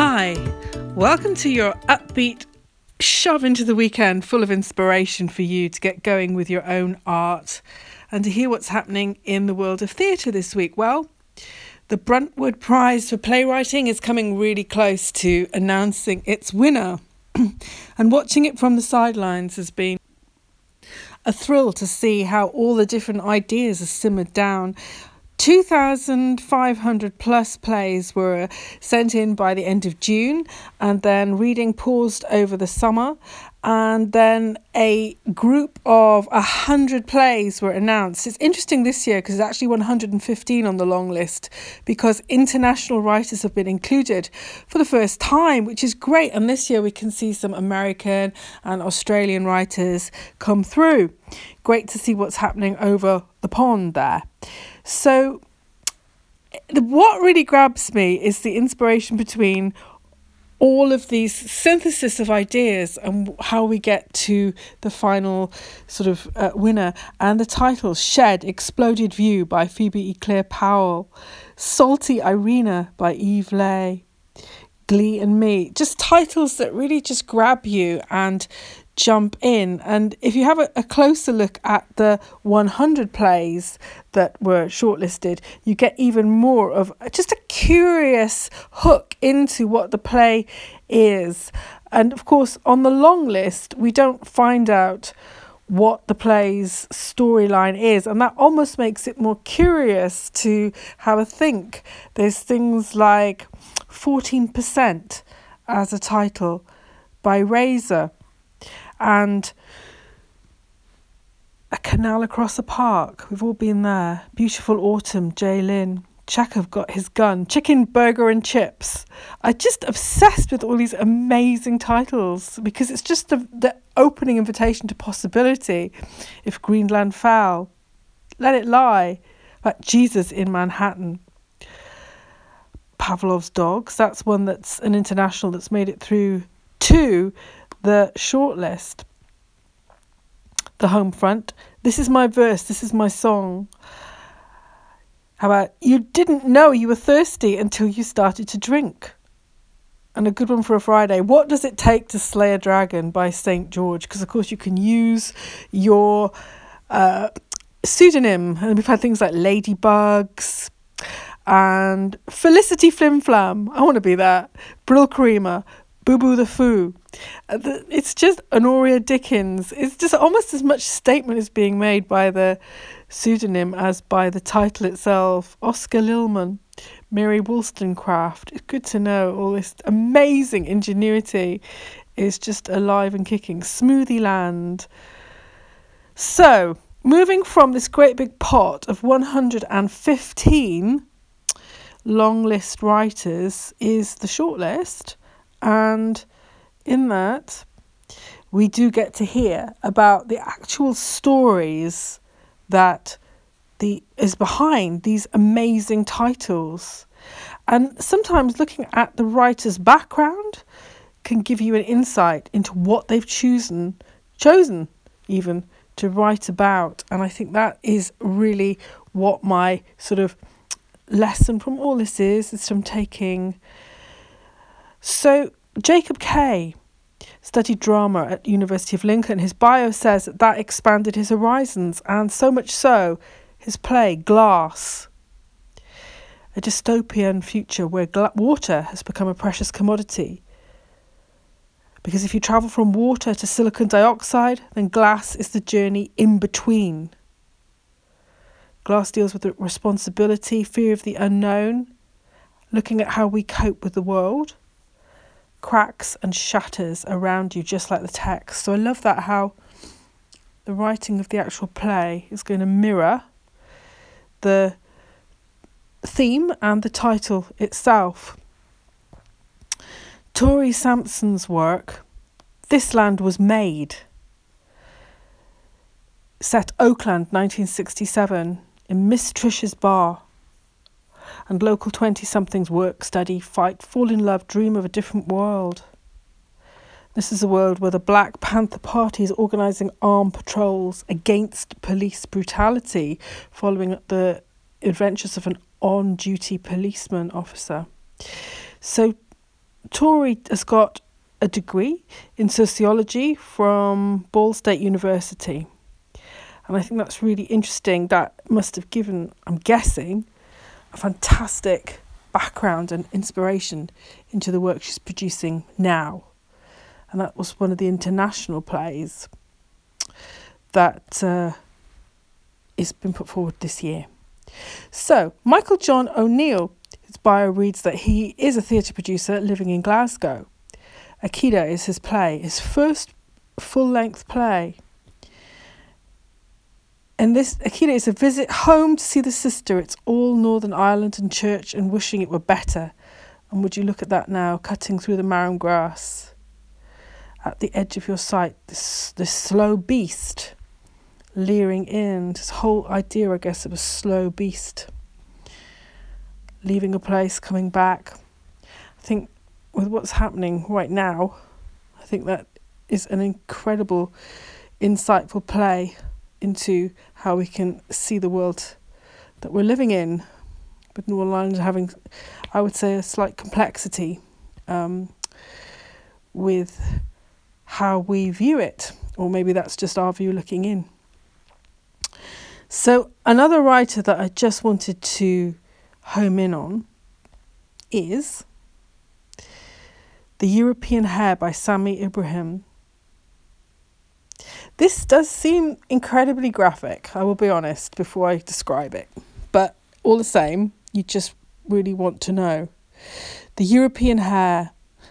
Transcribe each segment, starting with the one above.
Hi, welcome to your upbeat shove into the weekend full of inspiration for you to get going with your own art and to hear what's happening in the world of theatre this week. Well, the Bruntwood Prize for Playwriting is coming really close to announcing its winner, and watching it from the sidelines has been a thrill to see how all the different ideas are simmered down. 2,500 plus plays were sent in by the end of June, and then reading paused over the summer. And then a group of 100 plays were announced. It's interesting this year because it's actually 115 on the long list because international writers have been included for the first time, which is great. And this year we can see some American and Australian writers come through. Great to see what's happening over the pond there. So, what really grabs me is the inspiration between all of these synthesis of ideas and how we get to the final sort of uh, winner. And the title shed exploded view by phoebe eclair powell. Salty irina by Eve Leigh. Glee and me. Just titles that really just grab you and jump in. And if you have a, a, closer look at the 100 plays that were shortlisted, you get even more of just a curious hook into what the play is. And of course, on the long list, we don't find out what the play's storyline is, and that almost makes it more curious to have a think. There's things like 14% as a title by Razor and a canal across a park. We've all been there. Beautiful autumn, Jay Lin. Chekhov got his gun. Chicken burger and chips. I'm just obsessed with all these amazing titles because it's just the, the opening invitation to possibility. If Greenland fell, let it lie. Like Jesus in Manhattan. Pavlov's dogs. That's one that's an international that's made it through to the shortlist. The home front. This is my verse, this is my song. How about you didn't know you were thirsty until you started to drink? And a good one for a Friday. What does it take to slay a dragon by St. George? Because, of course, you can use your uh, pseudonym. And we've had things like Ladybugs and Felicity Flimflam. I want to be that. Brill Creamer. Boo Boo the Foo. Uh, it's just Honoria Dickens. It's just almost as much statement is being made by the pseudonym as by the title itself. Oscar Lilman, Mary Wollstonecraft. It's good to know all this amazing ingenuity is just alive and kicking. Smoothie Land. So, moving from this great big pot of 115 long list writers is the short list and in that, we do get to hear about the actual stories that the is behind these amazing titles. And sometimes looking at the writer's background can give you an insight into what they've chosen chosen even to write about. And I think that is really what my sort of lesson from all this is, is from taking so Jacob Kay studied drama at University of Lincoln. His bio says that, that expanded his horizons, and so much so, his play Glass, a dystopian future where gla- water has become a precious commodity. Because if you travel from water to silicon dioxide, then glass is the journey in between. Glass deals with responsibility, fear of the unknown, looking at how we cope with the world cracks and shatters around you, just like the text. So I love that how the writing of the actual play is going to mirror the theme and the title itself. Tori Sampson's work, This Land Was Made, set Oakland 1967 in Miss Trisha's bar and local 20 somethings work, study, fight, fall in love, dream of a different world. This is a world where the Black Panther Party is organising armed patrols against police brutality following the adventures of an on duty policeman officer. So, Tori has got a degree in sociology from Ball State University. And I think that's really interesting. That must have given, I'm guessing, fantastic background and inspiration into the work she's producing now. And that was one of the international plays that uh, been put forward this year. So, Michael John O'Neill, his bio reads that he is a theatre producer living in Glasgow. Akita is his play, his first full length play. And this Akita is a visit home to see the sister. It's all Northern Ireland and church and wishing it were better. And would you look at that now, cutting through the marram grass? At the edge of your sight, this this slow beast leering in. This whole idea, I guess, of a slow beast. Leaving a place, coming back. I think with what's happening right now, I think that is an incredible, insightful play into how we can see the world that we're living in. But New Orleans having, I would say, a slight complexity um, with how we view it, or maybe that's just our view looking in. So, another writer that I just wanted to home in on is The European Hare by Sami Ibrahim. This does seem incredibly graphic, I will be honest, before I describe it. But all the same, you just really want to know. The European Hare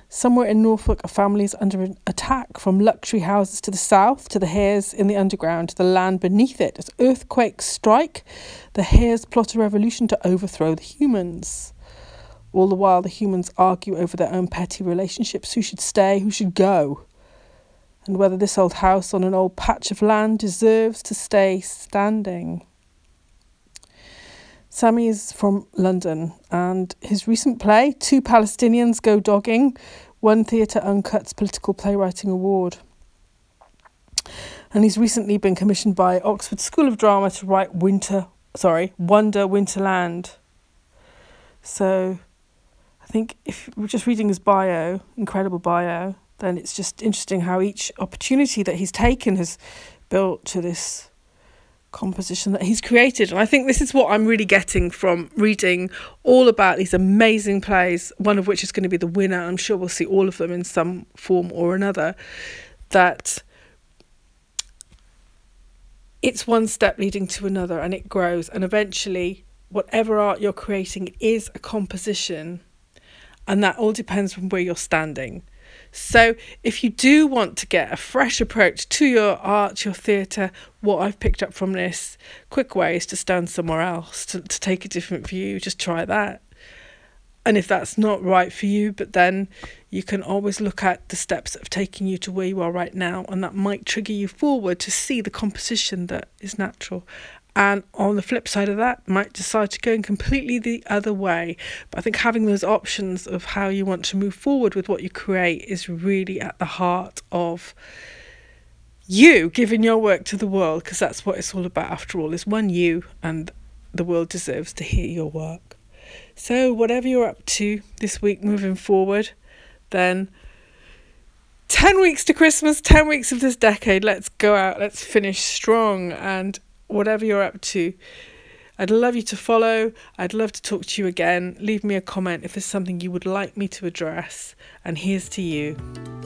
Somewhere in Norfolk, a family is under attack from luxury houses to the south to the hares in the underground to the land beneath it. As earthquakes strike, the hares plot a revolution to overthrow the humans. All the while, the humans argue over their own petty relationships who should stay, who should go, and whether this old house on an old patch of land deserves to stay standing. Sami is from London, and his recent play, Two Palestinians Go Dogging, won Theatre Uncut's Political Playwriting Award. And he's recently been commissioned by Oxford School of Drama to write Winter, sorry, Wonder Winterland. So I think if we're just reading his bio, incredible bio, then it's just interesting how each opportunity that he's taken has built to this composition that he's created. And I think this is what I'm really getting from reading all about these amazing plays, one of which is going to be the winner. I'm sure we'll see all of them in some form or another. That it's one step leading to another and it grows. And eventually, whatever art you're creating is a composition. And that all depends on where you're standing. So, if you do want to get a fresh approach to your art, your theatre, what I've picked up from this, quick way is to stand somewhere else, to, to take a different view, just try that. And if that's not right for you, but then you can always look at the steps that have taken you to where you are right now, and that might trigger you forward to see the composition that is natural and on the flip side of that might decide to go in completely the other way. But i think having those options of how you want to move forward with what you create is really at the heart of you giving your work to the world because that's what it's all about after all. Is one you and the world deserves to hear your work. So whatever you're up to this week moving forward then 10 weeks to Christmas, 10 weeks of this decade. Let's go out, let's finish strong. And whatever you're up to. I'd love you to follow. I'd love to talk to you again. Leave me a comment if there's something you would like me to address. And here's to you.